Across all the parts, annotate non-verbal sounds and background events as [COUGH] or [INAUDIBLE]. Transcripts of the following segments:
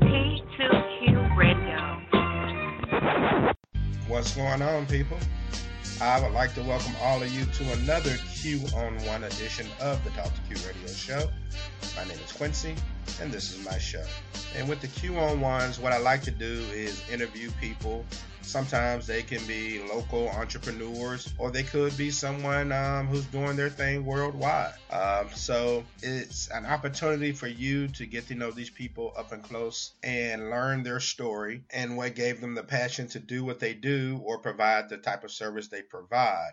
T2Q Radio. What's going on, people? I would like to welcome all of you to another Q on One edition of the Talk to Q Radio Show. My name is Quincy, and this is my show. And with the Q on Ones, what I like to do is interview people Sometimes they can be local entrepreneurs, or they could be someone um, who's doing their thing worldwide. Um, so it's an opportunity for you to get to know these people up and close and learn their story and what gave them the passion to do what they do or provide the type of service they provide.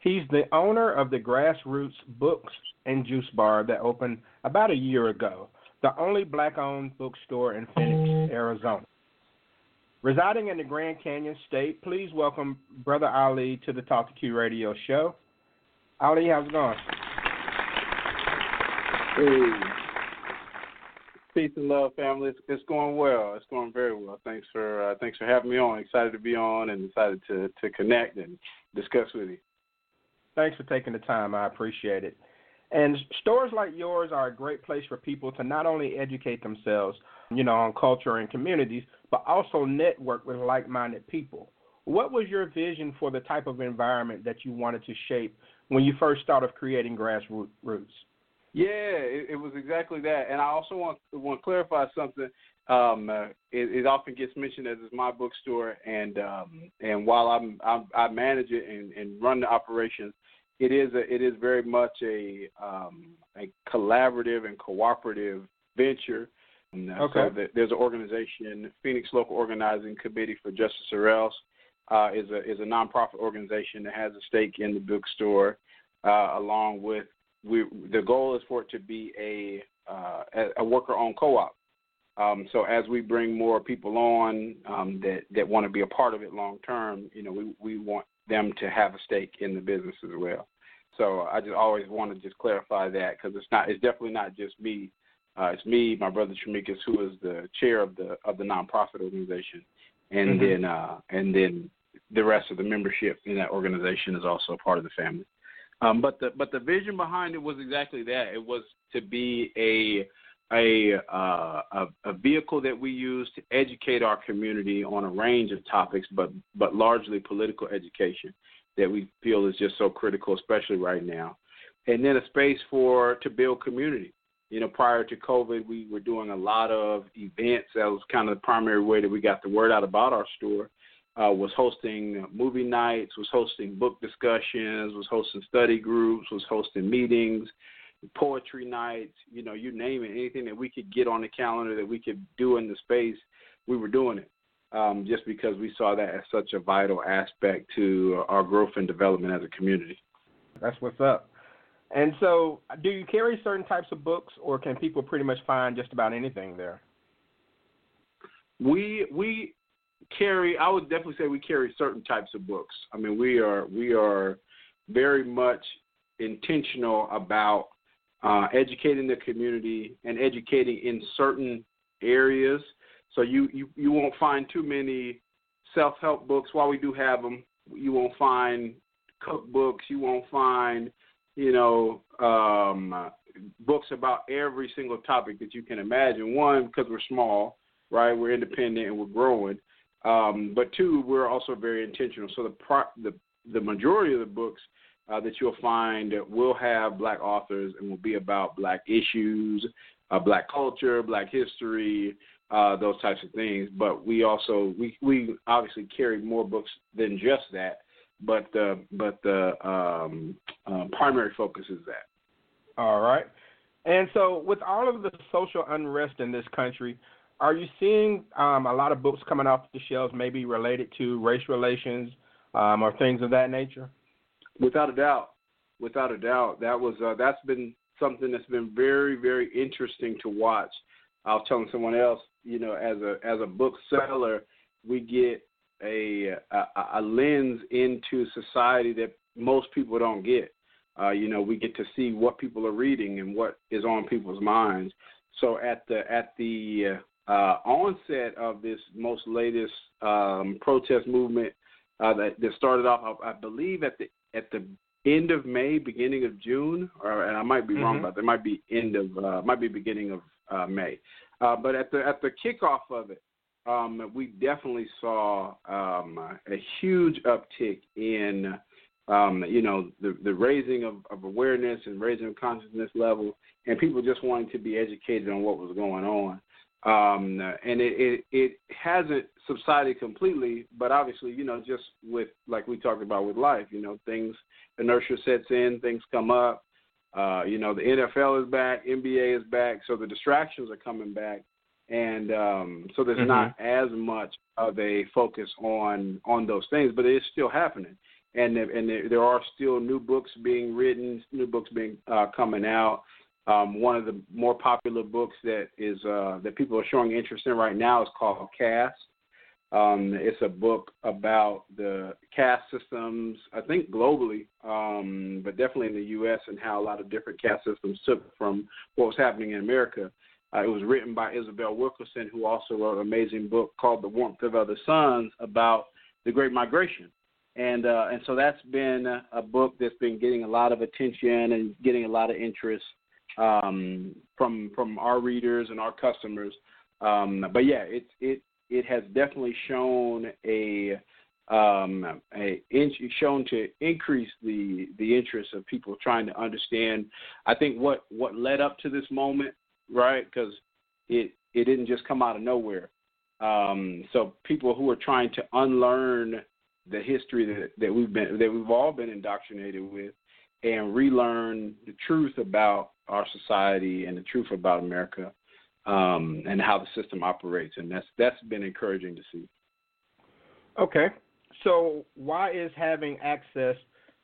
He's the owner of the Grassrootz Books and Juice Bar that opened about a year ago, the only black owned bookstore in Phoenix, Arizona. Residing in the Grand Canyon State, please welcome Brother Ali to the Talk to Q radio show. Ali, how's it going? Hey. Peace and love, family. It's, it's going well. It's going very well. Thanks for uh, thanks for having me on. Excited to be on and excited to to connect and discuss with you. Thanks for taking the time. I appreciate it. And stores like yours are a great place for people to not only educate themselves, you know, on culture and communities, but also network with like-minded people. What was your vision for the type of environment that you wanted to shape when you first started creating Grassrootz? Yeah, it, it was exactly that. And I also want want to clarify something. Um, uh, it, it often gets mentioned as it's my bookstore, and um, and while I'm, I'm I manage it and, and run the operations, it is a, it is very much a um, a collaborative and cooperative venture. Okay. So there's an organization, Phoenix Local Organizing Committee for Justice or Else, uh, is a is a nonprofit organization that has a stake in the bookstore, uh, along with we. The goal is for it to be a uh, a worker-owned co-op. Um, so as we bring more people on um, that that want to be a part of it long term, you know, we we want them to have a stake in the business as well. So I just always want to just clarify that because it's not it's definitely not just me. Uh, it's me, my brother Tremikas, who is the chair of the of the nonprofit organization, and mm-hmm. then uh, and then the rest of the membership in that organization is also part of the family. Um, but the but the vision behind it was exactly that. It was to be a a, uh, a, a vehicle that we use to educate our community on a range of topics, but but largely political education that we feel is just so critical, especially right now. And then a space for to build community. You know, prior to COVID, we were doing a lot of events. That was kind of the primary way that we got the word out about our store. Uh, was hosting movie nights, was hosting book discussions, was hosting study groups, was hosting meetings, poetry nights, you know, you name it, anything that we could get on the calendar that we could do in the space, we were doing it. Um, just because we saw that as such a vital aspect to our growth and development as a community. That's what's up. And so, do you carry certain types of books, or can people pretty much find just about anything there? We we carry. I would definitely say we carry certain types of books. I mean, we are we are very much intentional about uh, educating the community and educating in certain areas. So you, you, you won't find too many self help books. While we do have them, you won't find cookbooks. You won't find, you know, um, books about every single topic that you can imagine. One, because we're small, right? We're independent and we're growing. Um, but two, we're also very intentional. So the pro- the the majority of the books uh, that you'll find will have black authors and will be about black issues, uh, black culture, black history, uh, those types of things. But we also we we obviously carry more books than just that. But the but the um, uh, primary focus is that. All right. And so, with all of the social unrest in this country, are you seeing um, a lot of books coming off the shelves, maybe related to race relations um, or things of that nature? Without a doubt, without a doubt, that was uh, that's been something that's been very very interesting to watch. I was telling someone else, you know, as a as a bookseller, we get a, a a lens into society that most people don't get. Uh, you know, we get to see what people are reading and what is on people's minds. So at the at the uh, onset of this most latest um, protest movement uh, that, that started off, I, I believe at the at the end of May, beginning of June, or and I might be mm-hmm. wrong about that. It might be end of uh, might be beginning of uh, May. Uh, but at the at the kickoff of it, um, we definitely saw um, a huge uptick in um, you know the the raising of, of awareness and raising of consciousness level, and people just wanting to be educated on what was going on. Um, and it, it it hasn't subsided completely, but obviously, you know, just with like we talked about with life, you know, things inertia sets in, things come up. Uh, you know, the NFL is back, NBA is back, so the distractions are coming back, and um, so there's mm-hmm. not as much of a focus on on those things, but it is still happening, and and there, there are still new books being written, new books being uh, coming out. Um, one of the more popular books that is uh, that people are showing interest in right now is called Caste. Um, it's a book about the caste systems, I think globally, um, but definitely in the U.S. and how a lot of different caste systems took from what was happening in America. Uh, it was written by Isabel Wilkerson, who also wrote an amazing book called The Warmth of Other Suns about the Great Migration. And uh, and so that's been a book that's been getting a lot of attention and getting a lot of interest um, from from our readers and our customers. Um, but yeah, it it it has definitely shown a um, a shown to increase the the interest of people trying to understand. I think what what led up to this moment, right? Because it it didn't just come out of nowhere. Um, so people who are trying to unlearn the history that, that we've been that we've all been indoctrinated with and relearn the truth about our society and the truth about America um, and how the system operates, and that's that's been encouraging to see. Okay, so why is having access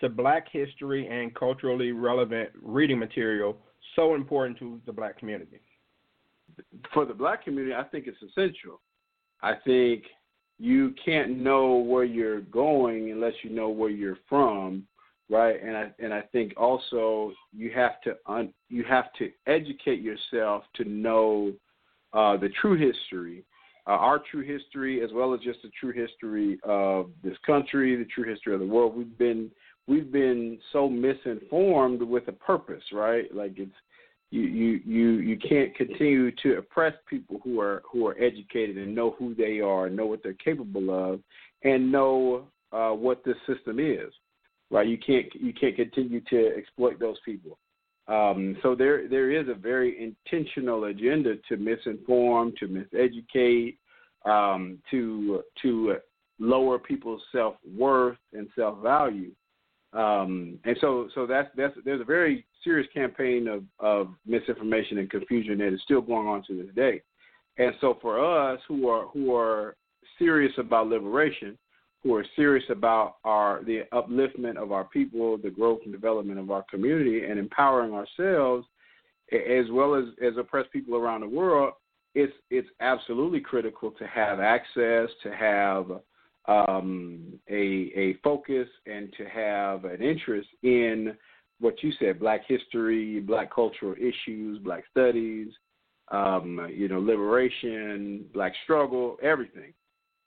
to Black history and culturally relevant reading material so important to the Black community? For the Black community, I think it's essential. I think you can't know where you're going unless you know where you're from right? And I and I think also you have to un, you have to educate yourself to know uh, the true history, uh, our true history, as well as just the true history of this country, the true history of the world. We've been we've been so misinformed with a purpose, right? Like it's you you you you can't continue to oppress people who are who are educated and know who they are, know what they're capable of, and know uh, what this system is right? You can't you can't continue to exploit those people. Um, so there there is a very intentional agenda to misinform, to miseducate, um, to to lower people's self worth and self value. Um, and so so that's that's there's a very serious campaign of, of misinformation and confusion that is still going on to this day. And so for us who are who are serious about liberation, who are serious about our the upliftment of our people, the growth and development of our community, and empowering ourselves, as well as as oppressed people around the world, it's it's absolutely critical to have access, to have um, a a focus, and to have an interest in what you said: Black history, Black cultural issues, Black studies, um, you know, liberation, Black struggle, everything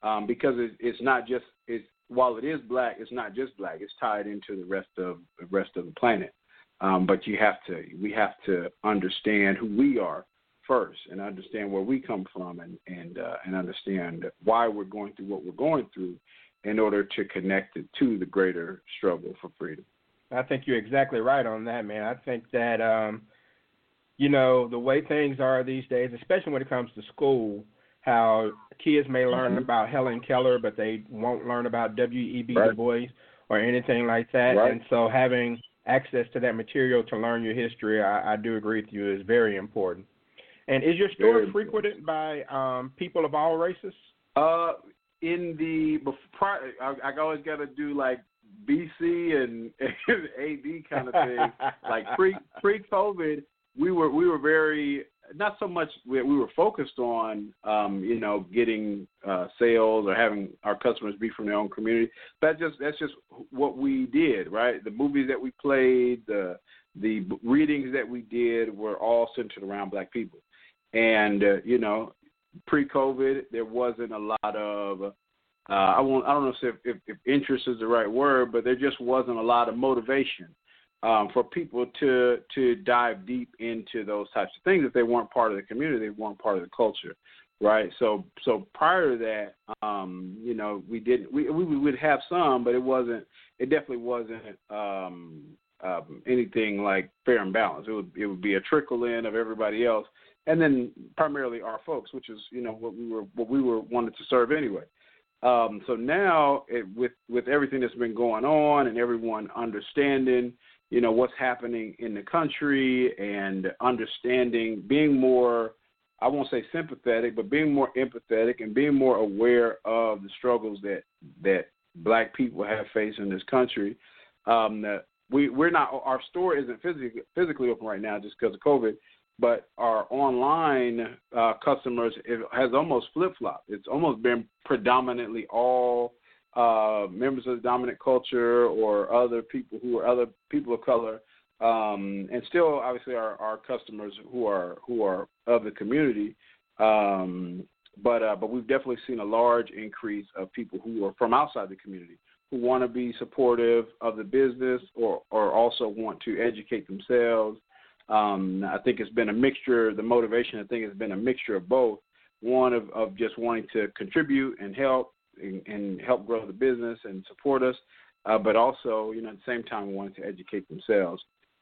um, because it, it's not just it's while it is black, it's not just black. It's tied into the rest of the rest of the planet. Um, but you have to we have to understand who we are first and understand where we come from and and uh, and understand why we're going through what we're going through in order to connect it to the greater struggle for freedom. I think you're exactly right on that, man. I think that um, you know the way things are these days, especially when it comes to school, how kids may learn mm-hmm. about Helen Keller, but they won't learn about W.E.B. Right. Du Bois or anything like that. Right. And so having access to that material to learn your history, I, I do agree with you, is very important. And is your store frequented by um, people of all races? Uh, in the prior, I, I always got to do like BC and, [LAUGHS] and AD kind of thing. like pre pre COVID, we were we were very not so much we, we were focused on um, you know getting uh, sales or having our customers be from their own community. That just that's just what we did, right? The movies that we played, the the readings that we did were all centered around black people. And uh, you know, pre-COVID, there wasn't a lot of uh, I won't I don't know if, if if interest is the right word, but there just wasn't a lot of motivation um, for people to to dive deep into those types of things if they weren't part of the community, they weren't part of the culture, right? So so prior to that, um, you know, we didn't we we would have some, but it wasn't it definitely wasn't um, um, anything like fair and balanced. It would it would be a trickle in of everybody else, and then primarily our folks, which is you know what we were what we were wanted to serve anyway. Um, so now it, with with everything that's been going on and everyone understanding, you know what's happening in the country and understanding, being more I won't say sympathetic, but being more empathetic and being more aware of the struggles that that black people have faced in this country. Um, that we we're not our store isn't physically physically open right now just because of COVID, but our online uh, customers it has almost flip flopped. It's almost been predominantly all uh, members of the dominant culture or other people who are other people of color, um, and still obviously our, our customers who are who are of the community. Um, but uh, but we've definitely seen a large increase of people who are from outside the community who want to be supportive of the business or, or also want to educate themselves. Um, I think it's been a mixture. The motivation, I think, has been a mixture of both. One of, of just wanting to contribute and help and, and help grow the business and support us, uh, but also, you know, at the same time, wanting to educate themselves.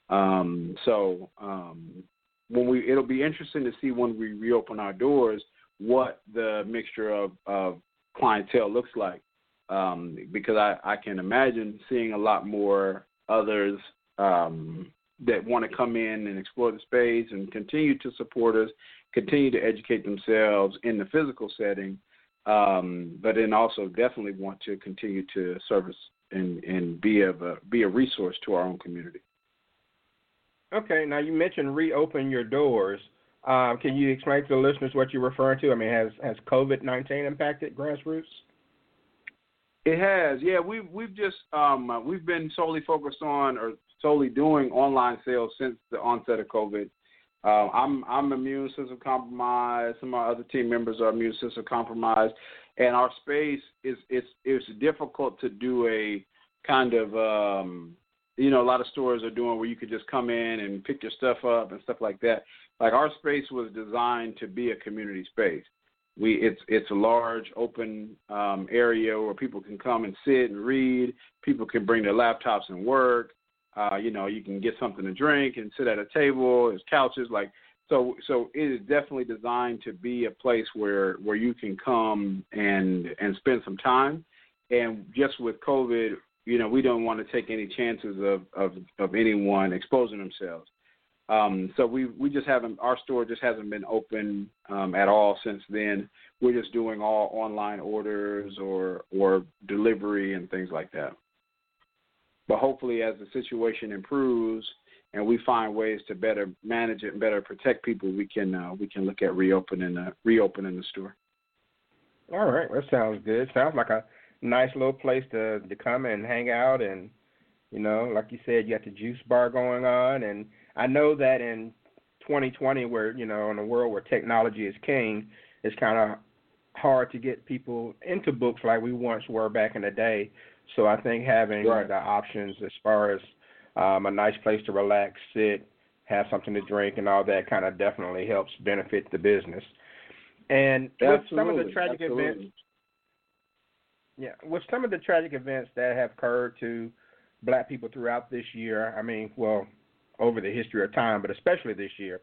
Um, so um, when we, it'll be interesting to see when we reopen our doors what the mixture of, of clientele looks like um, because I, I can imagine seeing a lot more others um, that want to come in and explore the space and continue to support us, continue to educate themselves in the physical setting, um, but then also definitely want to continue to service and, and be of a, be a resource to our own community. Okay, now you mentioned reopen your doors. Um, can you explain to the listeners what you're referring to? I mean, has has COVID nineteen impacted Grassrootz? It has, yeah. We've we've just um, uh, we've been solely focused on or solely doing online sales since the onset of COVID. Uh, I'm I'm immune system compromised. Some of our other team members are immune system compromised, and our space is it's it's difficult to do a kind of um, you know a lot of stores are doing where you could just come in and pick your stuff up and stuff like that. Like our space was designed to be a community space we it's it's a large open um, area where people can come and sit and read. People can bring their laptops and work. Uh, you know, you can get something to drink and sit at a table. There's couches, like so. So it is definitely designed to be a place where where you can come and and spend some time. And just with COVID, you know, we don't want to take any chances of of, of anyone exposing themselves. Um, so we we just haven't our store just hasn't been open um, at all since then. We're just doing all online orders or or delivery and things like that. But hopefully, as the situation improves and we find ways to better manage it and better protect people, we can uh, we can look at reopening reopening the store. All right, that sounds good. Sounds like a nice little place to to come and hang out and you know, like you said, you got the juice bar going on and I know that in 2020, where you know, in a world where technology is king, it's kind of hard to get people into books like we once were back in the day. So I think having right. the options as far as um, a nice place to relax, sit, have something to drink, and all that kind of definitely helps benefit the business. And with some of the tragic Absolutely. events, yeah, with some of the tragic events that have occurred to black people throughout this year, I mean, well, over the history of time, but especially this year,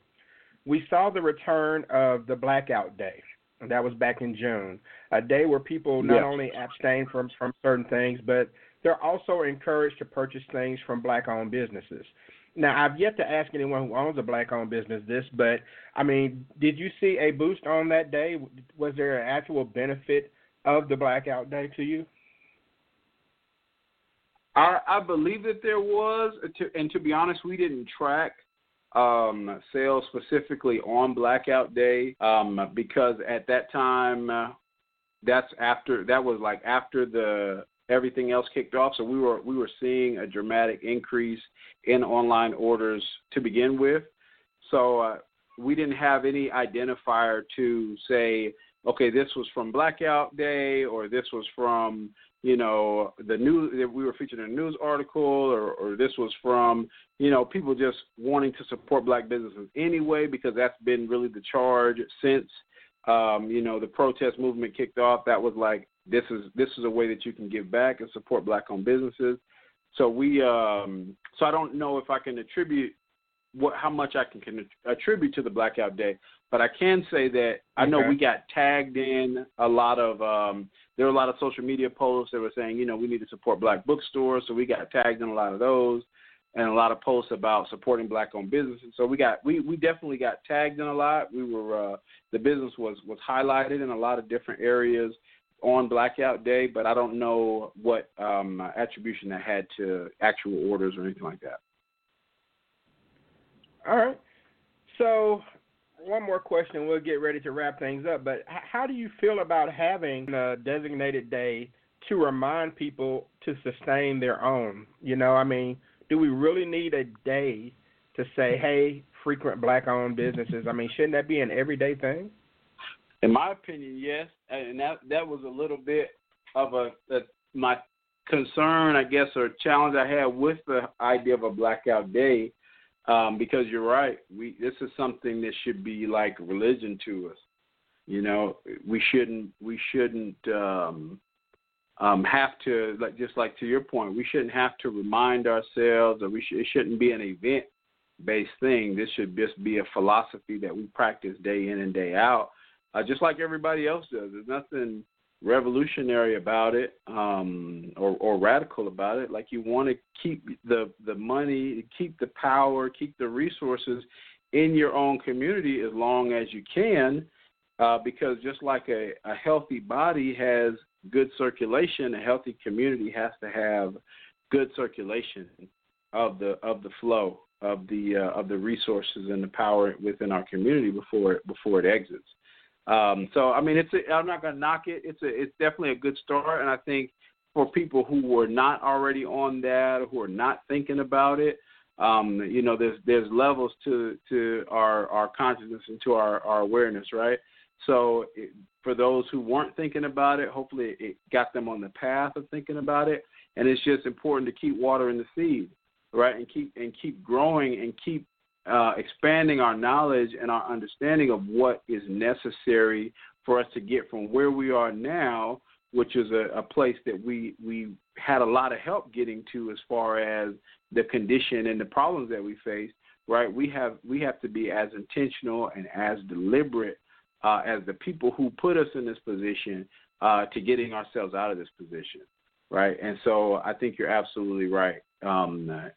we saw the return of the blackout day. And that was back in June, a day where people not only abstain from from certain things, but they're also encouraged to purchase things from black-owned businesses. Now, I've yet to ask anyone who owns a black-owned business this, but I mean, did you see a boost on that day? Was there an actual benefit of the blackout day to you? I, I believe that there was, to, and to be honest, we didn't track um, sales specifically on Blackout Day um, because at that time, uh, that's after that was like after the everything else kicked off. So we were we were seeing a dramatic increase in online orders to begin with. So uh, we didn't have any identifier to say, okay, this was from Blackout Day or this was from you know the news that we were featured in a news article or, or this was from you know people just wanting to support black businesses anyway because that's been really the charge since um, you know the protest movement kicked off. That was like this is this is a way that you can give back and support black owned businesses. So we um, so I don't know if I can attribute what how much I can, can attribute to the blackout day but I can say that I know we got tagged in a lot of um, there were a lot of social media posts that were saying, you know, we need to support black bookstores, so we got tagged in a lot of those, and a lot of posts about supporting black-owned businesses. So we got we we definitely got tagged in a lot. We were uh, the business was was highlighted in a lot of different areas on Blackout Day, but I don't know what um, attribution that had to actual orders or anything like that. All right. So one more question. We'll get ready to wrap things up. But how do you feel about having a designated day to remind people to sustain their own? You know, I mean, do we really need a day to say, hmm. hey, frequent black-owned businesses? I mean, shouldn't that be an everyday thing? In my opinion, yes, and that that was a little bit of a, a my concern, I guess, or challenge I had with the idea of a blackout day um, because you're right. We this is something that should be like religion to us. You know, we shouldn't we shouldn't um, um, have to like just like to your point. We shouldn't have to remind ourselves, or we sh- it shouldn't be an event based thing. This should just be a philosophy that we practice day in and day out, uh, just like everybody else does. There's nothing revolutionary about it um, or, or radical about it. Like you want to keep the the money, keep the power, keep the resources in your own community as long as you can, uh, because just like a, a healthy body has good circulation, a healthy community has to have good circulation of the of the flow of the uh, of the resources and the power within our community before it, before it exits. Um, so I mean, it's a, I'm not going to knock it. It's a it's definitely a good start, and I think for people who were not already on that, who are not thinking about it, um, you know, there's there's levels to to our our consciousness and to our our awareness, right? So it, for those who weren't thinking about it, hopefully it got them on the path of thinking about it, and it's just important to keep watering the seed, right, and keep and keep growing and keep uh, expanding our knowledge and our understanding of what is necessary for us to get from where we are now, which is a, a place that we we had a lot of help getting to as far as the condition and the problems that we face. Right, we have we have to be as intentional and as deliberate uh, as the people who put us in this position uh, to getting ourselves out of this position. Right, and so I think you're absolutely right. Um,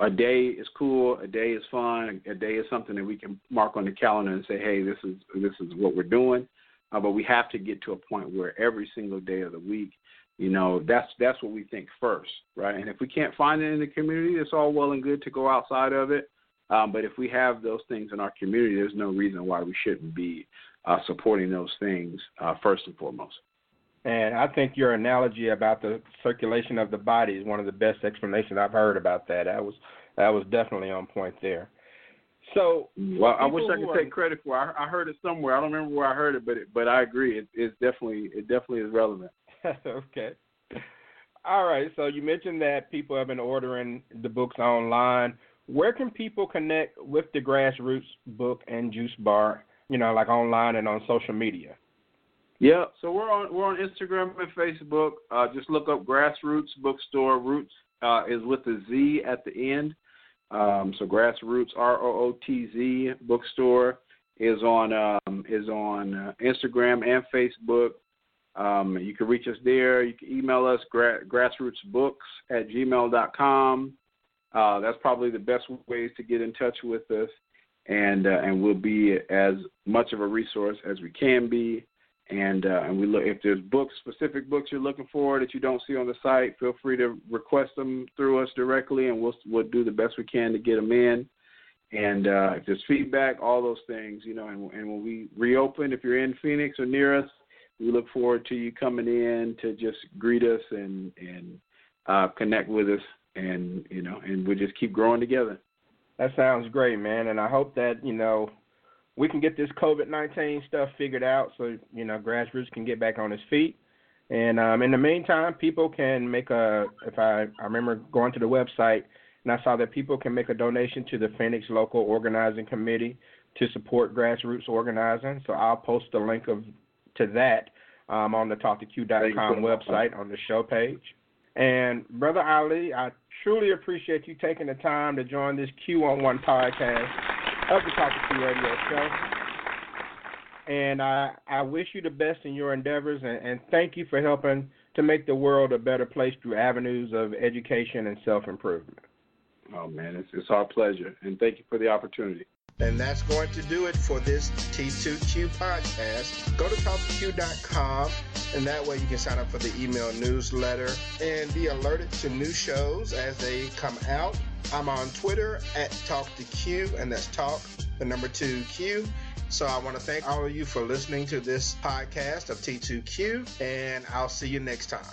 a day is cool, a day is fun, a day is something that we can mark on the calendar and say, hey, this is this is what we're doing. Uh, but we have to get to a point where every single day of the week, you know, that's that's what we think first, right? And if we can't find it in the community, it's all well and good to go outside of it. Um, but if we have those things in our community, there's no reason why we shouldn't be uh, supporting those things uh, first and foremost. And I think your analogy about the circulation of the body is one of the best explanations I've heard about that. That was that was definitely on point there. So, mm-hmm. well, I wish I could are... take credit for. It. I, I heard it somewhere. I don't remember where I heard it, but it, but I agree. It, it's definitely it definitely is relevant. [LAUGHS] okay. All right. So you mentioned that people have been ordering the books online. Where can people connect with the Grassrootz Book and Juice Bar? You know, like online and on social media. Yeah, so we're on we're on Instagram and Facebook. Uh, just look up Grassrootz Bookstore. Roots uh, is with a Z at the end. Um, so Grassroots R O O T Z Bookstore is on um, is on uh, Instagram and Facebook. Um, you can reach us there. You can email us gra- grassrootsbooks at gmail.com. Uh, that's probably the best ways to get in touch with us, and uh, and we'll be as much of a resource as we can be and uh, and we look if there's books, specific books you're looking for that you don't see on the site, feel free to request them through us directly, and we'll we'll do the best we can to get them in. and uh, if there's feedback, all those things, you know, and, and when we reopen, if you're in Phoenix or near us, we look forward to you coming in to just greet us and and uh, connect with us, and you know, and we'll just keep growing together. That sounds great, man, and I hope that you know we can get this COVID nineteen stuff figured out, so you know, Grassrootz can get back on its feet. And um, in the meantime, people can make a. If I I remember going to the website and I saw that people can make a donation to the Phoenix Local Organizing Committee to support grassroots organizing. So I'll post the link of to that um, on the TalkToQ.com website on the show page. And Brother Ali, I truly appreciate you taking the time to join this Q on One podcast of the Talk to Q Radio Show. And I, I wish you the best in your endeavors, and, and thank you for helping to make the world a better place through avenues of education and self improvement. Oh man, it's, it's our pleasure, and thank you for the opportunity. And that's going to do it for this T2Q podcast. Go to talkq.com, and that way you can sign up for the email newsletter and be alerted to new shows as they come out. I'm on Twitter at Talk to Q, and that's Talk, the number two Q. So I want to thank all of you for listening to this podcast of T2Q, and I'll see you next time.